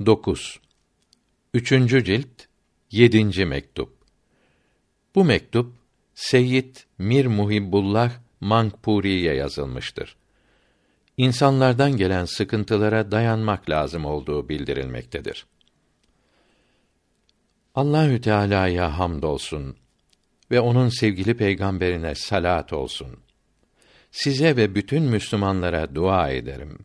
9. Üçüncü cilt 7. mektup. Bu mektup Seyyid Mir Muhibbullah Mankpuri'ye yazılmıştır. İnsanlardan gelen sıkıntılara dayanmak lazım olduğu bildirilmektedir. Allahü Teala'ya hamdolsun ve onun sevgili peygamberine salat olsun. Size ve bütün Müslümanlara dua ederim.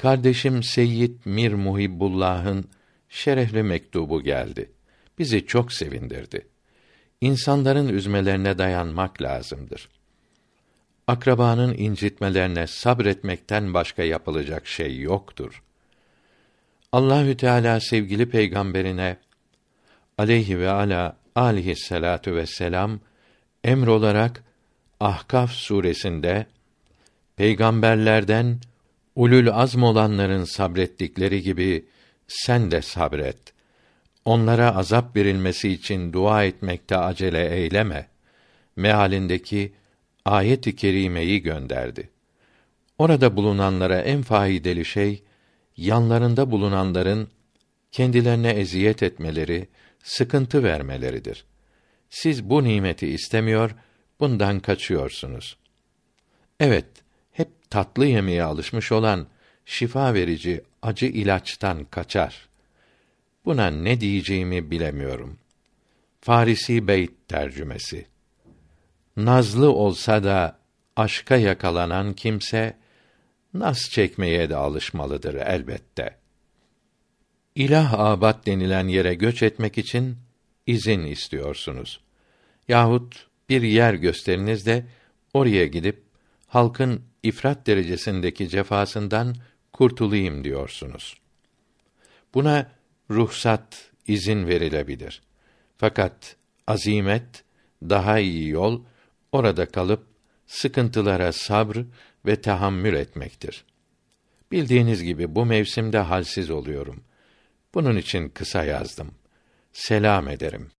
Kardeşim Seyyid Mir Muhibbullah'ın şerefli mektubu geldi. Bizi çok sevindirdi. İnsanların üzmelerine dayanmak lazımdır. Akrabanın incitmelerine sabretmekten başka yapılacak şey yoktur. Allahü Teala sevgili peygamberine aleyhi ve ala alihi salatu ve selam emr olarak Ahkaf suresinde peygamberlerden ulul azm olanların sabrettikleri gibi sen de sabret. Onlara azap verilmesi için dua etmekte acele eyleme. Mehalindeki ayet-i kerimeyi gönderdi. Orada bulunanlara en faydalı şey yanlarında bulunanların kendilerine eziyet etmeleri, sıkıntı vermeleridir. Siz bu nimeti istemiyor, bundan kaçıyorsunuz. Evet, hep tatlı yemeye alışmış olan şifa verici acı ilaçtan kaçar. Buna ne diyeceğimi bilemiyorum. Farisi Beyt tercümesi. Nazlı olsa da aşka yakalanan kimse nas çekmeye de alışmalıdır elbette. İlah abad denilen yere göç etmek için izin istiyorsunuz. Yahut bir yer gösteriniz de oraya gidip halkın ifrat derecesindeki cefasından kurtulayım diyorsunuz. Buna ruhsat, izin verilebilir. Fakat azimet, daha iyi yol orada kalıp sıkıntılara sabr ve tahammül etmektir. Bildiğiniz gibi bu mevsimde halsiz oluyorum. Bunun için kısa yazdım. Selam ederim.